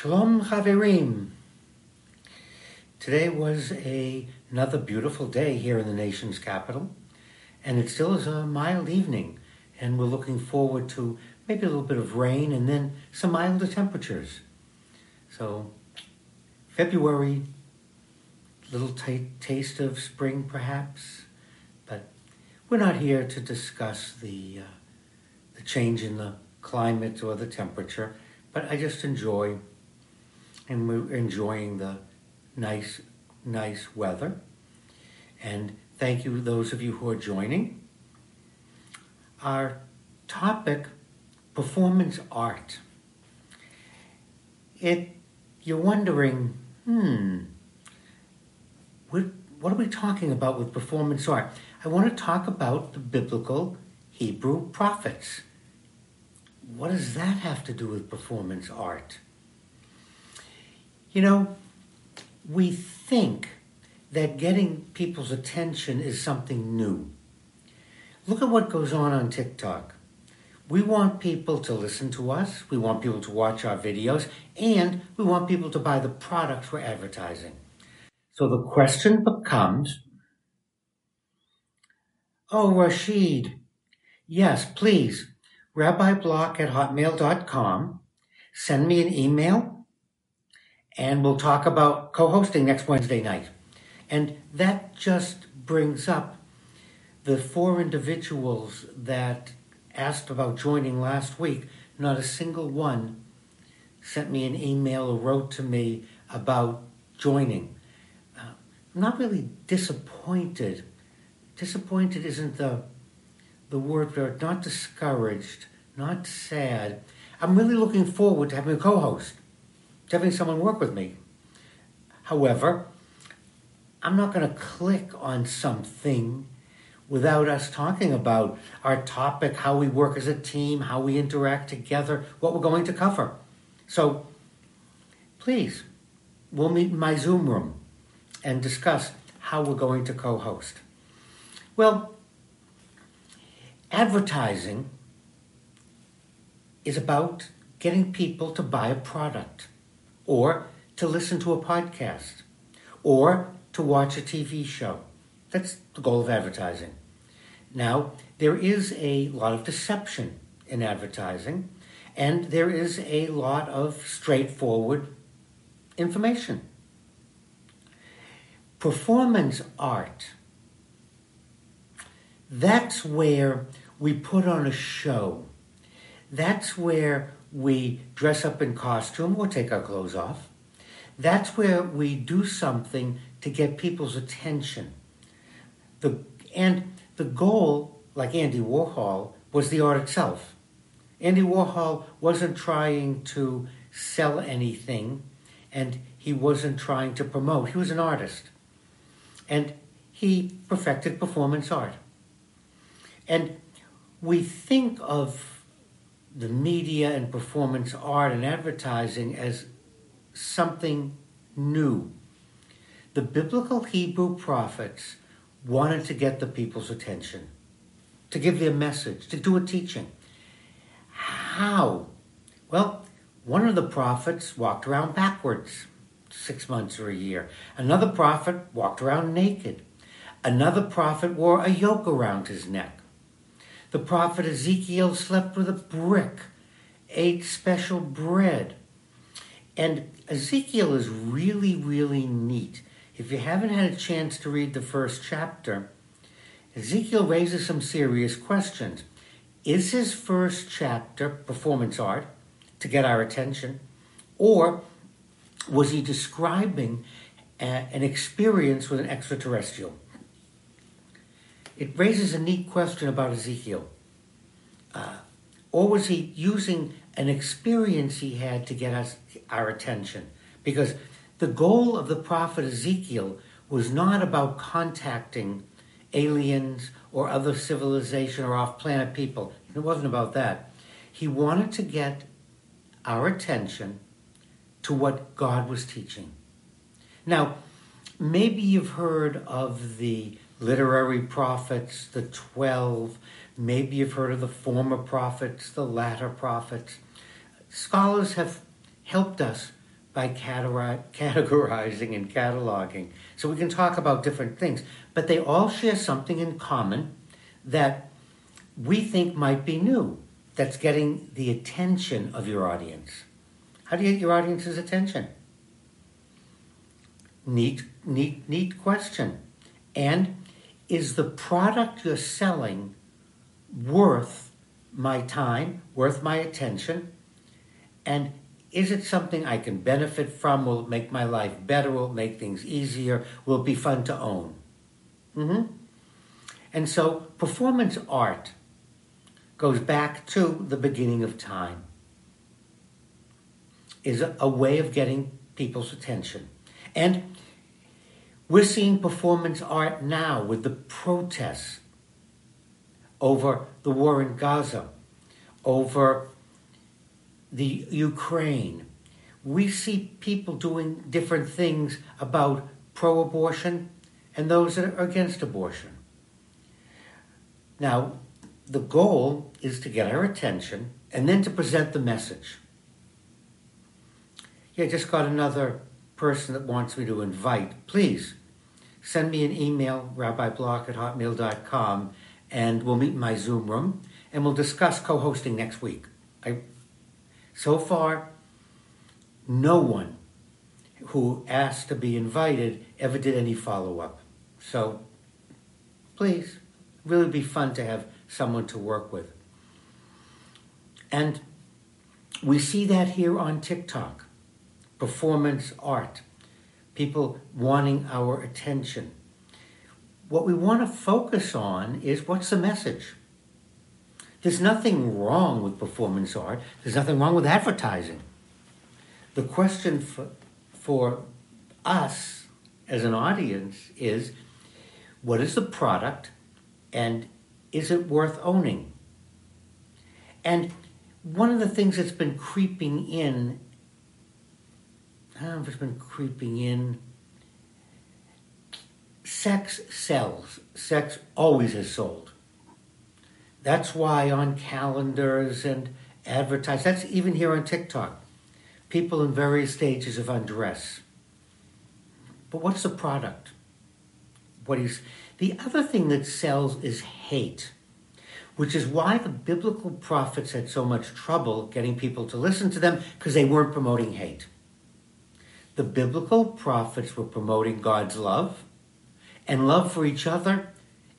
Shalom Chaverim. Today was a, another beautiful day here in the nation's capital, and it still is a mild evening, and we're looking forward to maybe a little bit of rain and then some milder temperatures. So, February, little t- taste of spring perhaps, but we're not here to discuss the, uh, the change in the climate or the temperature, but I just enjoy and we're enjoying the nice, nice weather. And thank you, those of you who are joining. Our topic, performance art. It, you're wondering, hmm, what, what are we talking about with performance art? I want to talk about the biblical Hebrew prophets. What does that have to do with performance art? You know, we think that getting people's attention is something new. Look at what goes on on TikTok. We want people to listen to us, we want people to watch our videos, and we want people to buy the products we're advertising. So the question becomes Oh, Rashid, yes, please, rabbiblock at hotmail.com. Send me an email and we'll talk about co hosting next Wednesday night. And that just brings up the four individuals that asked about joining last week. Not a single one sent me an email or wrote to me about joining. Uh, I'm not really disappointed. Disappointed isn't the the word for it. Not discouraged, not sad. I'm really looking forward to having a co-host having someone work with me. However, I'm not going to click on something without us talking about our topic, how we work as a team, how we interact together, what we're going to cover. So please, we'll meet in my Zoom room and discuss how we're going to co host. Well, advertising is about getting people to buy a product or to listen to a podcast, or to watch a TV show. That's the goal of advertising. Now, there is a lot of deception in advertising, and there is a lot of straightforward information. Performance art, that's where we put on a show. That's where we dress up in costume or take our clothes off. That's where we do something to get people's attention. The, and the goal, like Andy Warhol, was the art itself. Andy Warhol wasn't trying to sell anything and he wasn't trying to promote. He was an artist. And he perfected performance art. And we think of the media and performance art and advertising as something new. The biblical Hebrew prophets wanted to get the people's attention, to give their message, to do a teaching. How? Well, one of the prophets walked around backwards six months or a year. Another prophet walked around naked. Another prophet wore a yoke around his neck. The prophet Ezekiel slept with a brick, ate special bread. And Ezekiel is really, really neat. If you haven't had a chance to read the first chapter, Ezekiel raises some serious questions. Is his first chapter performance art to get our attention? Or was he describing a, an experience with an extraterrestrial? It raises a neat question about Ezekiel. Uh, or was he using an experience he had to get us our attention? Because the goal of the prophet Ezekiel was not about contacting aliens or other civilization or off planet people. It wasn't about that. He wanted to get our attention to what God was teaching. Now, maybe you've heard of the literary prophets, the 12. Maybe you've heard of the former prophets, the latter prophets. Scholars have helped us by categorizing and cataloging. So we can talk about different things, but they all share something in common that we think might be new, that's getting the attention of your audience. How do you get your audience's attention? Neat, neat, neat question. And is the product you're selling worth my time, worth my attention? And is it something I can benefit from? Will it make my life better? Will it make things easier? Will it be fun to own? Mm-hmm. And so performance art goes back to the beginning of time, is a, a way of getting people's attention. And we're seeing performance art now with the protests over the war in Gaza, over the Ukraine. We see people doing different things about pro abortion and those that are against abortion. Now, the goal is to get our attention and then to present the message. Yeah, just got another person that wants me to invite. Please send me an email, rabbiblock at hotmail.com, and we'll meet in my Zoom room and we'll discuss co hosting next week. I so far, no one who asked to be invited ever did any follow up. So please, really be fun to have someone to work with. And we see that here on TikTok performance art, people wanting our attention. What we want to focus on is what's the message? There's nothing wrong with performance art. There's nothing wrong with advertising. The question for, for us as an audience is what is the product and is it worth owning? And one of the things that's been creeping in, If it's been creeping in, sex sells. Sex always has sold. That's why on calendars and advertise, that's even here on TikTok, people in various stages of undress. But what's the product? What is the other thing that sells is hate, which is why the biblical prophets had so much trouble getting people to listen to them because they weren't promoting hate. The biblical prophets were promoting God's love and love for each other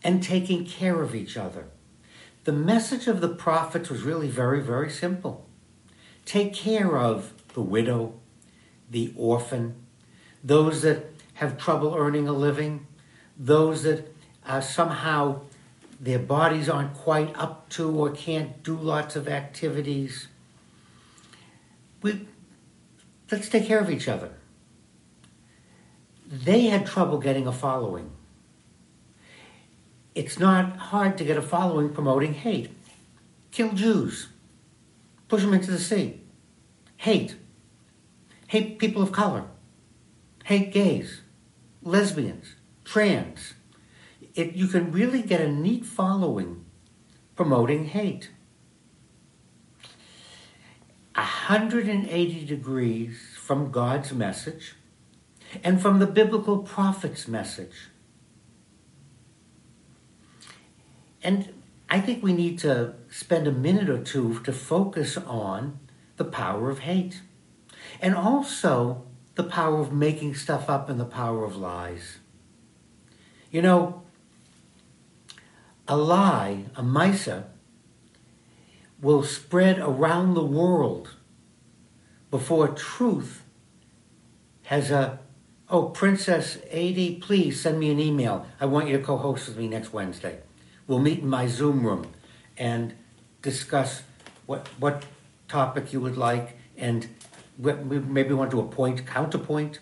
and taking care of each other. The message of the prophets was really very, very simple. Take care of the widow, the orphan, those that have trouble earning a living, those that uh, somehow their bodies aren't quite up to or can't do lots of activities. We, let's take care of each other. They had trouble getting a following it's not hard to get a following promoting hate. Kill Jews. Push them into the sea. Hate. Hate people of color. Hate gays, lesbians, trans. It, you can really get a neat following promoting hate. 180 degrees from God's message and from the biblical prophet's message. And I think we need to spend a minute or two to focus on the power of hate and also the power of making stuff up and the power of lies. You know, a lie, a misa, will spread around the world before truth has a oh princess 80 please send me an email i want you to co-host with me next wednesday We'll meet in my Zoom room and discuss what, what topic you would like and we maybe want to appoint counterpoint.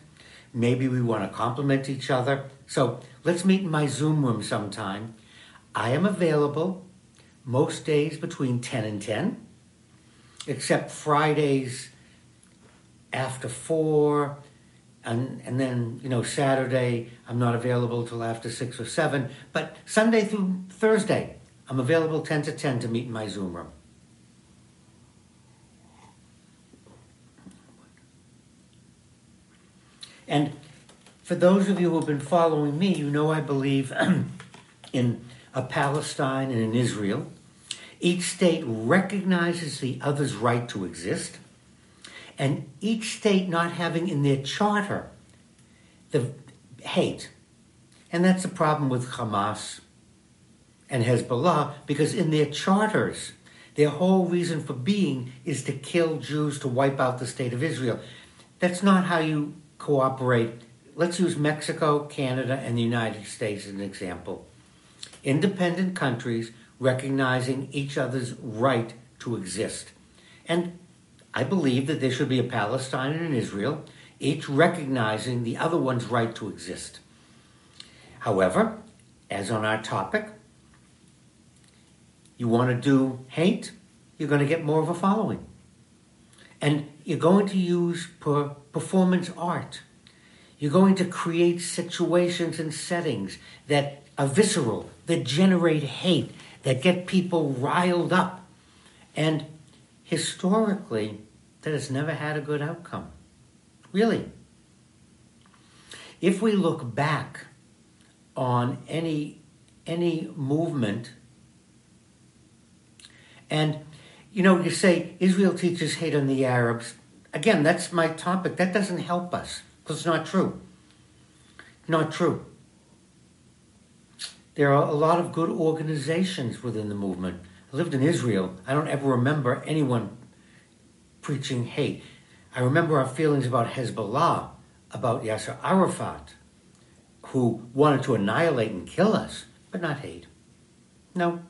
Maybe we want to compliment each other. So let's meet in my Zoom room sometime. I am available most days between 10 and 10, except Fridays after 4 and and then you know Saturday I'm not available till after six or seven. But Sunday through Thursday I'm available ten to ten to meet in my Zoom room. And for those of you who have been following me, you know I believe in a Palestine and in Israel. Each state recognizes the other's right to exist, and each state not having in their charter the hate. And that's the problem with Hamas and Hezbollah, because in their charters, their whole reason for being is to kill Jews, to wipe out the state of Israel. That's not how you cooperate. Let's use Mexico, Canada, and the United States as an example. Independent countries recognizing each other's right to exist. And I believe that there should be a Palestine and an Israel, each recognizing the other one's right to exist. However, as on our topic, you want to do hate, you're going to get more of a following. And you're going to use per performance art. You're going to create situations and settings that are visceral, that generate hate, that get people riled up. And historically, that has never had a good outcome. Really. If we look back on any any movement and you know you say Israel teaches hate on the Arabs again that's my topic that doesn't help us because it's not true not true there are a lot of good organizations within the movement. I lived in Israel. I don't ever remember anyone preaching hate. I remember our feelings about Hezbollah, about Yasser Arafat, who wanted to annihilate and kill us, but not hate. No.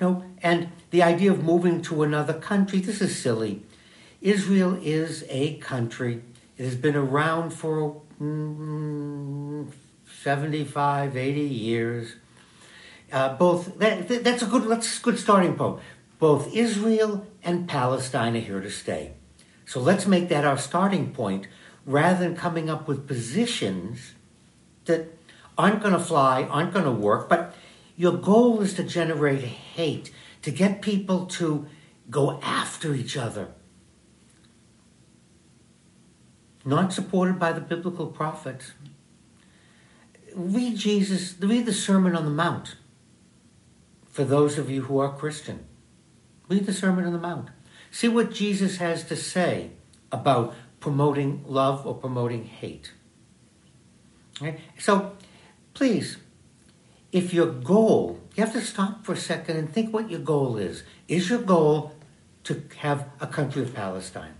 No. And the idea of moving to another country, this is silly. Israel is a country. It has been around for mm, 75, 80 years. Uh, both that, that's a good that's a good starting point. Both Israel and Palestine are here to stay. So let's make that our starting point rather than coming up with positions that aren't going to fly, aren't going to work, but your goal is to generate hate, to get people to go after each other. Not supported by the biblical prophets, read Jesus, read the Sermon on the Mount for those of you who are Christian. Read the Sermon on the Mount. See what Jesus has to say about promoting love or promoting hate. So please, if your goal, you have to stop for a second and think what your goal is. Is your goal to have a country of Palestine?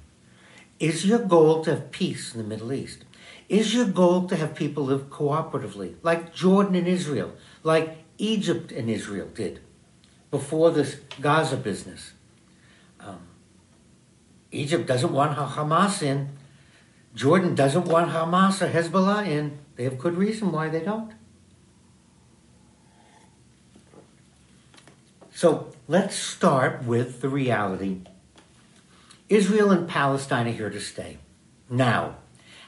Is your goal to have peace in the Middle East? Is your goal to have people live cooperatively, like Jordan and Israel, like Egypt and Israel did before this Gaza business? Um, Egypt doesn't want Hamas in. Jordan doesn't want Hamas or Hezbollah in. They have good reason why they don't. So let's start with the reality. Israel and Palestine are here to stay. Now,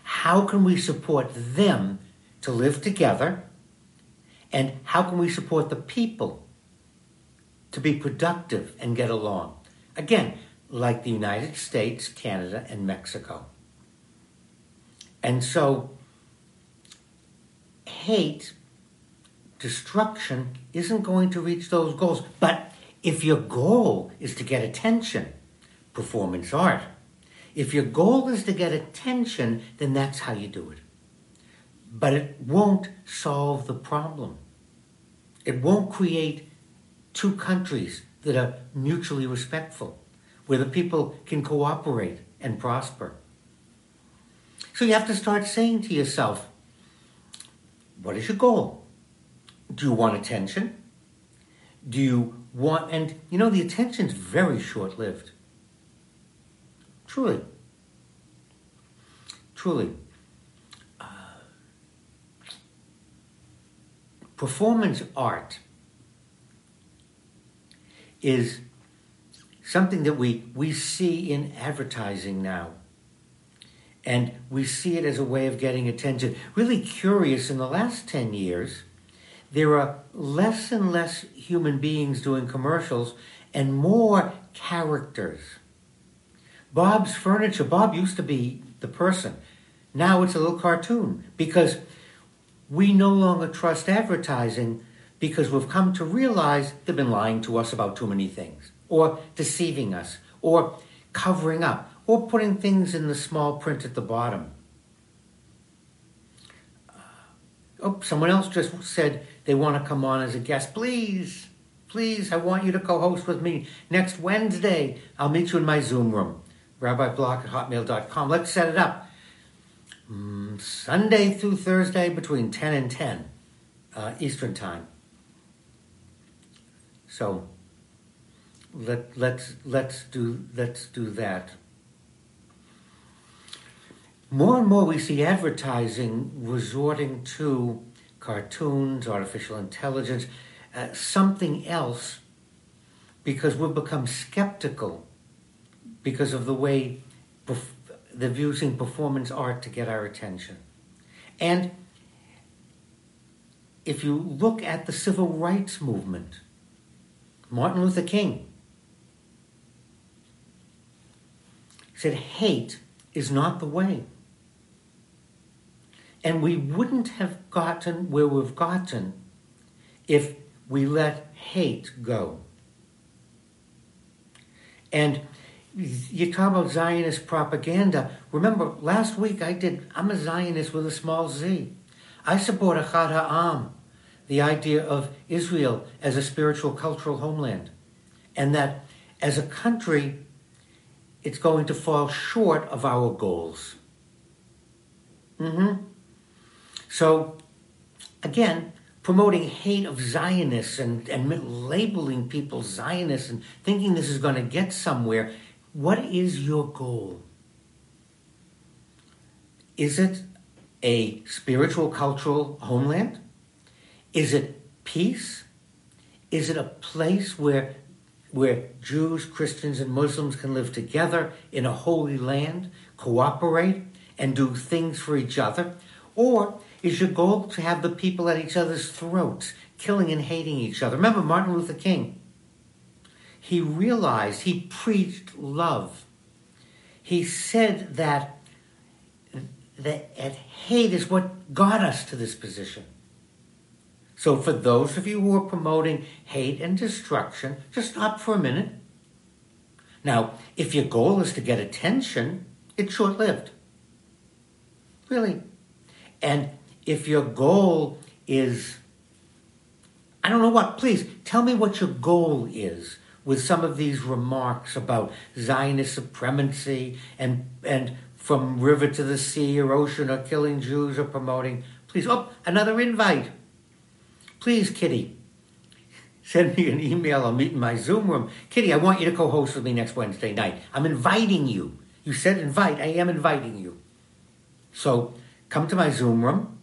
how can we support them to live together? And how can we support the people to be productive and get along? Again, like the United States, Canada, and Mexico. And so, hate, destruction isn't going to reach those goals. But if your goal is to get attention, performance art, if your goal is to get attention, then that's how you do it. But it won't solve the problem. It won't create two countries that are mutually respectful, where the people can cooperate and prosper. So you have to start saying to yourself, what is your goal? Do you want attention? Do you want, and you know, the attention's very short lived. Truly. Truly. Uh, performance art is something that we, we see in advertising now. And we see it as a way of getting attention. Really curious, in the last 10 years, there are less and less human beings doing commercials and more characters Bob's Furniture. Bob used to be the person. Now it's a little cartoon because we no longer trust advertising because we've come to realize they've been lying to us about too many things, or deceiving us, or covering up, or putting things in the small print at the bottom. Uh, oh, someone else just said they want to come on as a guest. Please, please, I want you to co host with me next Wednesday. I'll meet you in my Zoom room, rabbiblock at hotmail.com. Let's set it up. Mm, Sunday through Thursday between 10 and 10 uh, Eastern Time. So let let's let's do let's do that. More and more we see advertising resorting to cartoons, artificial intelligence, uh, something else, because we've become skeptical because of the way perf- they're using performance art to get our attention. And if you look at the civil rights movement, Martin Luther King said, hate is not the way. And we wouldn't have gotten where we've gotten if we let hate go. And you talk about Zionist propaganda. Remember, last week I did, I'm a Zionist with a small z. I support a Achad Ha'am the idea of Israel as a spiritual cultural homeland, and that as a country, it's going to fall short of our goals. Mm-hmm. So, again, promoting hate of Zionists and, and labeling people Zionists and thinking this is going to get somewhere. What is your goal? Is it a spiritual cultural homeland? Is it peace? Is it a place where, where Jews, Christians, and Muslims can live together in a holy land, cooperate, and do things for each other? Or is your goal to have the people at each other's throats, killing and hating each other? Remember Martin Luther King. He realized, he preached love. He said that, that hate is what got us to this position. So, for those of you who are promoting hate and destruction, just stop for a minute. Now, if your goal is to get attention, it's short lived. Really. And if your goal is, I don't know what, please tell me what your goal is with some of these remarks about Zionist supremacy and, and from river to the sea or ocean or killing Jews or promoting. Please, oh, another invite. Please, Kitty, send me an email. I'll meet in my Zoom room. Kitty, I want you to co host with me next Wednesday night. I'm inviting you. You said invite. I am inviting you. So come to my Zoom room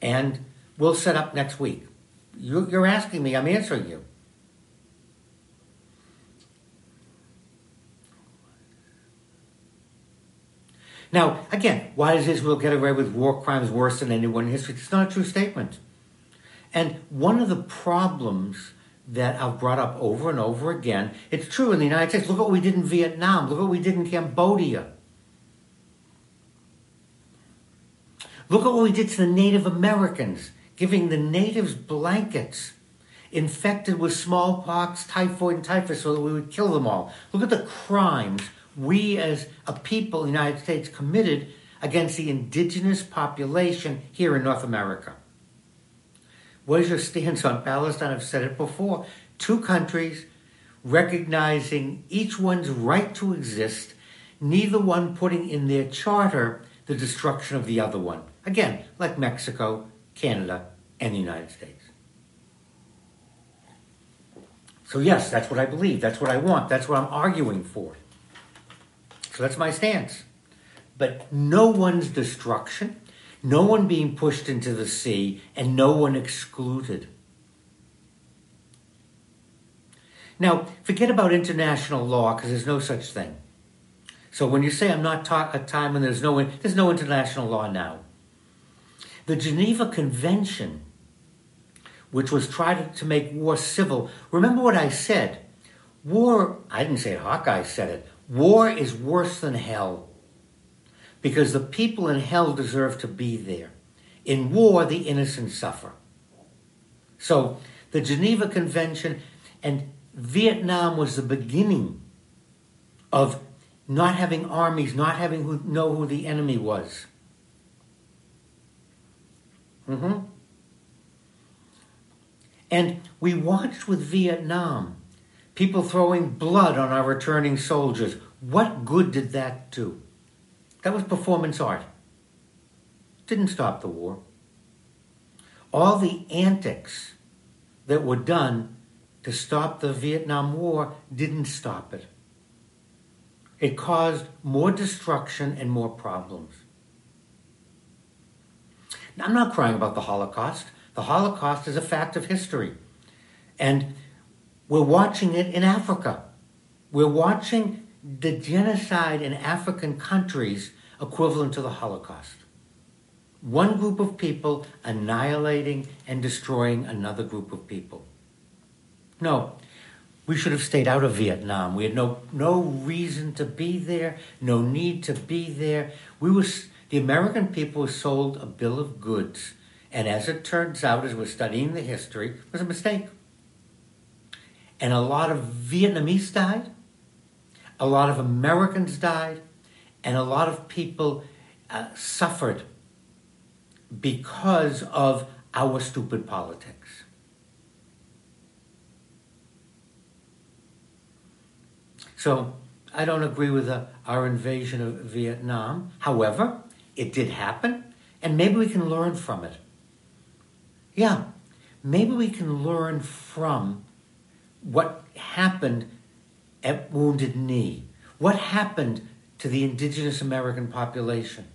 and we'll set up next week. You're asking me, I'm answering you. Now, again, why does Israel get away with war crimes worse than anyone in history? It's not a true statement. And one of the problems that I've brought up over and over again, it's true in the United States. Look what we did in Vietnam. Look what we did in Cambodia. Look at what we did to the Native Americans, giving the natives blankets infected with smallpox, typhoid, and typhus so that we would kill them all. Look at the crimes we as a people in the United States committed against the indigenous population here in North America. What is your stance on Palestine? I've said it before. Two countries recognizing each one's right to exist, neither one putting in their charter the destruction of the other one. Again, like Mexico, Canada, and the United States. So, yes, that's what I believe. That's what I want. That's what I'm arguing for. So, that's my stance. But no one's destruction no one being pushed into the sea, and no one excluded. Now, forget about international law because there's no such thing. So when you say I'm not taught a time when there's no there's no international law now. The Geneva Convention, which was tried to make war civil, remember what I said. War, I didn't say Hawkeye said it. War is worse than hell because the people in hell deserve to be there. In war, the innocent suffer. So the Geneva Convention and Vietnam was the beginning of not having armies, not having who know who the enemy was. Mm-hmm. And we watched with Vietnam people throwing blood on our returning soldiers. What good did that do? That was performance art. Didn't stop the war. All the antics that were done to stop the Vietnam War didn't stop it. It caused more destruction and more problems. Now, I'm not crying about the Holocaust. The Holocaust is a fact of history. And we're watching it in Africa. We're watching the genocide in African countries equivalent to the Holocaust. One group of people annihilating and destroying another group of people. No, we should have stayed out of Vietnam. We had no no reason to be there, no need to be there. We was the American people were sold a bill of goods, and as it turns out, as we're studying the history, it was a mistake. And a lot of Vietnamese died, a lot of Americans died, and a lot of people uh, suffered because of our stupid politics. So I don't agree with the, our invasion of Vietnam. However, it did happen, and maybe we can learn from it. Yeah, maybe we can learn from what happened at Wounded Knee. What happened to the indigenous American population?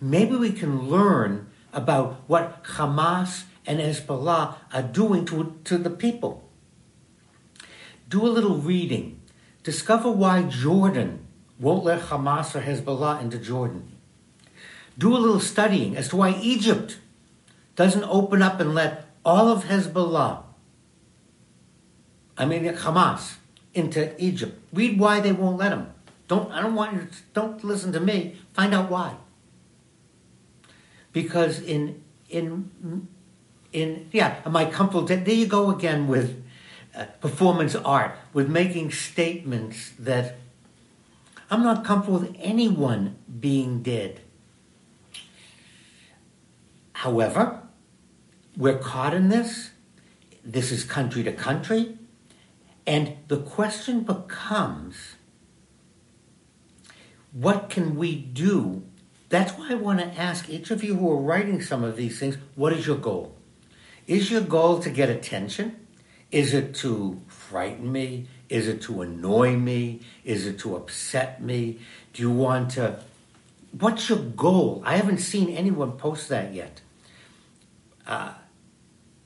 Maybe we can learn about what Hamas and Hezbollah are doing to, to the people. Do a little reading Discover why Jordan won't let Hamas or Hezbollah into Jordan. Do a little studying as to why Egypt doesn't open up and let all of Hezbollah, I mean Hamas, into Egypt. Read why they won't let them. Don't I don't want you to, don't listen to me. Find out why. Because in in in yeah, my comfort there you go again with uh, performance art, with making statements that I'm not comfortable with anyone being dead. However, we're caught in this. This is country to country. And the question becomes what can we do? That's why I want to ask each of you who are writing some of these things what is your goal? Is your goal to get attention? Is it to frighten me? Is it to annoy me? Is it to upset me? Do you want to? What's your goal? I haven't seen anyone post that yet. Uh,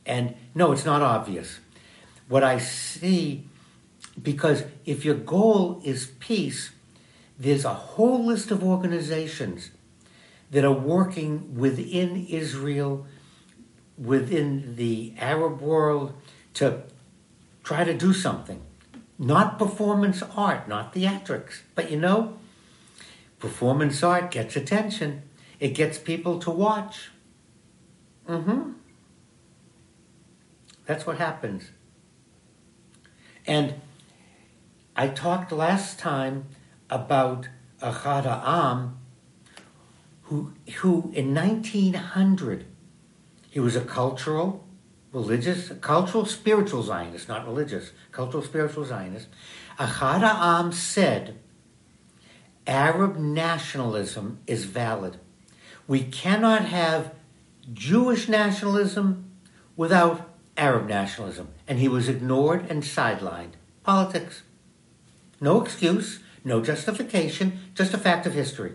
and no, it's not obvious. What I see, because if your goal is peace, there's a whole list of organizations that are working within Israel, within the Arab world, to try to do something. Not performance art, not theatrics. But you know, performance art gets attention. It gets people to watch. Mm-hmm. That's what happens. And I talked last time about Ahad Ha'am, who, who in 1900, he was a cultural religious, cultural, spiritual Zionist, not religious, cultural, spiritual Zionist, Ahad Ha'am said, Arab nationalism is valid. We cannot have Jewish nationalism without Arab nationalism. And he was ignored and sidelined. Politics. No excuse, no justification, just a fact of history.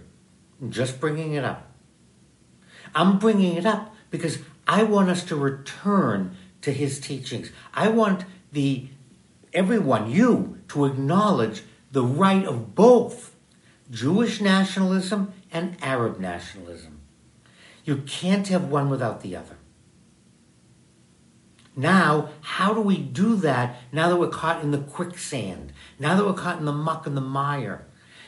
I'm just bringing it up. I'm bringing it up because I want us to return to his teachings. I want the everyone, you, to acknowledge the right of both Jewish nationalism and Arab nationalism. You can't have one without the other. Now, how do we do that now that we're caught in the quicksand? Now that we're caught in the muck and the mire?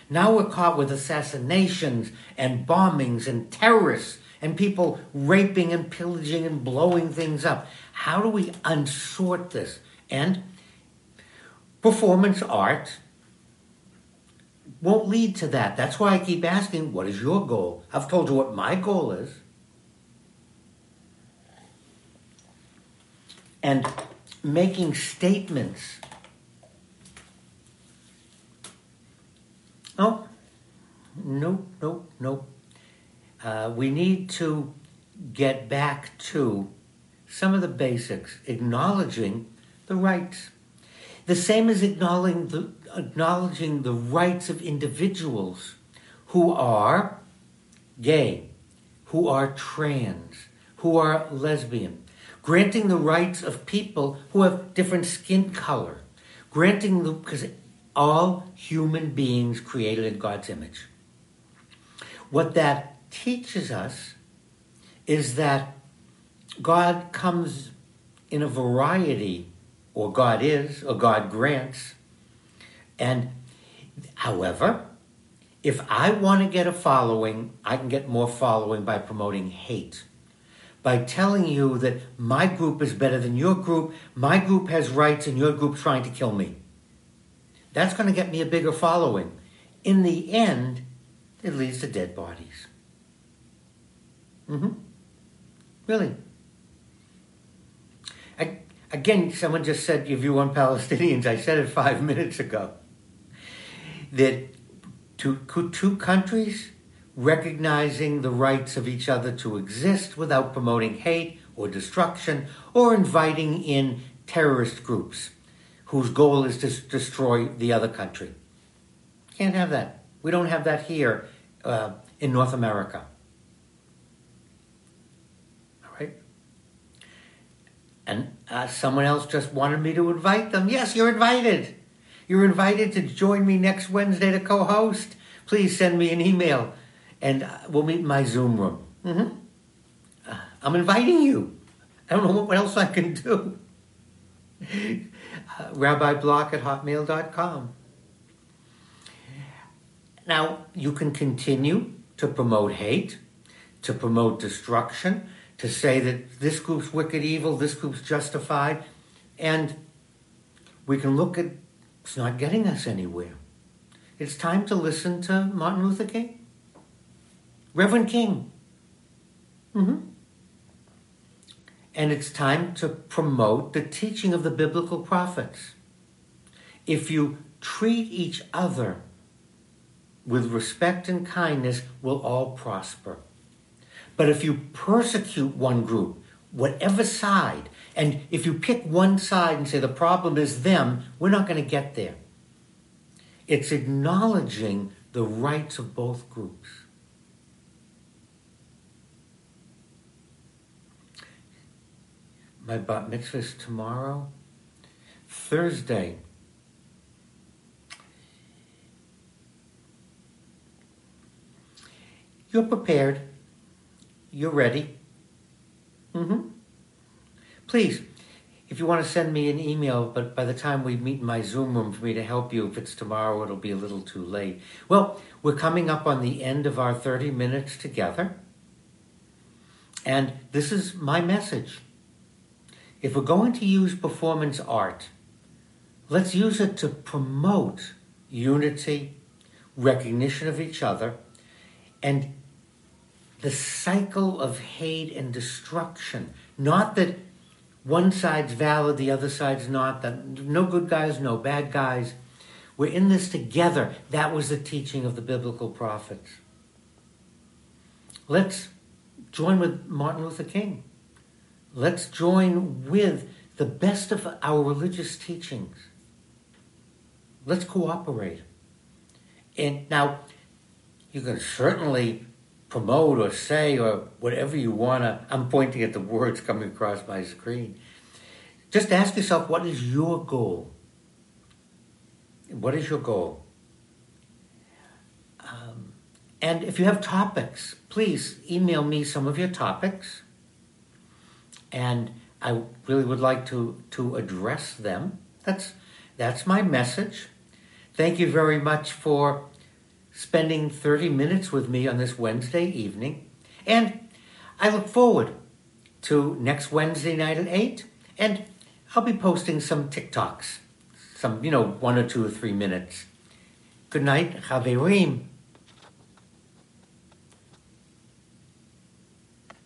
Now we're caught with assassinations and bombings and terrorists and people raping and pillaging and blowing things up. How do we unsort this? And performance art won't lead to that. That's why I keep asking, what is your goal? I've told you what my goal is. And making statements. Oh, nope, nope, nope. Uh, we need to get back to some of the basics, acknowledging the rights. The same as acknowledging the, acknowledging the rights of individuals who are gay, who are trans, who are lesbian, granting the rights of people who have different skin color, granting the, because all human beings created in God's image. What that teaches us is that God comes in a variety, or God is, or God grants. And however, if I want to get a following, I can get more following by promoting hate. By telling you that my group is better than your group, my group has rights, and your group's trying to kill me. That's going to get me a bigger following. In the end, it leads to dead bodies. Mm-hmm. Really. I, again, someone just said your view on Palestinians. I said it five minutes ago. That two, two countries recognizing the rights of each other to exist without promoting hate or destruction or inviting in terrorist groups whose goal is to destroy the other country. Can't have that. We don't have that here uh, in North America. All right? And uh, someone else just wanted me to invite them. Yes, you're invited. You're invited to join me next Wednesday to co host. Please send me an email and uh, we'll meet in my Zoom room. Mm-hmm. Uh, I'm inviting you. I don't know what else I can do. uh, RabbiBlock at hotmail.com. Now, you can continue to promote hate, to promote destruction, to say that this group's wicked evil, this group's justified, and we can look at it's not getting us anywhere. It's time to listen to Martin Luther King, Reverend King. Mm-hmm. And it's time to promote the teaching of the biblical prophets. If you treat each other with respect and kindness, we'll all prosper. But if you persecute one group, whatever side, and if you pick one side and say the problem is them, we're not going to get there. It's acknowledging the rights of both groups. My bat mitzvah is tomorrow. Thursday. You're prepared you're ready. Mm-hmm. Please, if you want to send me an email, but by the time we meet in my Zoom room for me to help you, if it's tomorrow, it'll be a little too late. Well, we're coming up on the end of our 30 minutes together. And this is my message. If we're going to use performance art, let's use it to promote unity, recognition of each other, and the cycle of hate and destruction. Not that one side's valid, the other side's not, that no good guys, no bad guys. We're in this together. That was the teaching of the biblical prophets. Let's join with Martin Luther King. Let's join with the best of our religious teachings. Let's cooperate. And now, you can certainly promote or say or whatever you want to. I'm pointing at the words coming across my screen. Just ask yourself what is your goal? What is your goal? Um, and if you have topics, please email me some of your topics. And I really would like to, to address them. That's, that's my message. Thank you very much for spending 30 minutes with me on this Wednesday evening. And I look forward to next Wednesday night at 8. And I'll be posting some TikToks, some, you know, one or two or three minutes. Good night, Chaverim.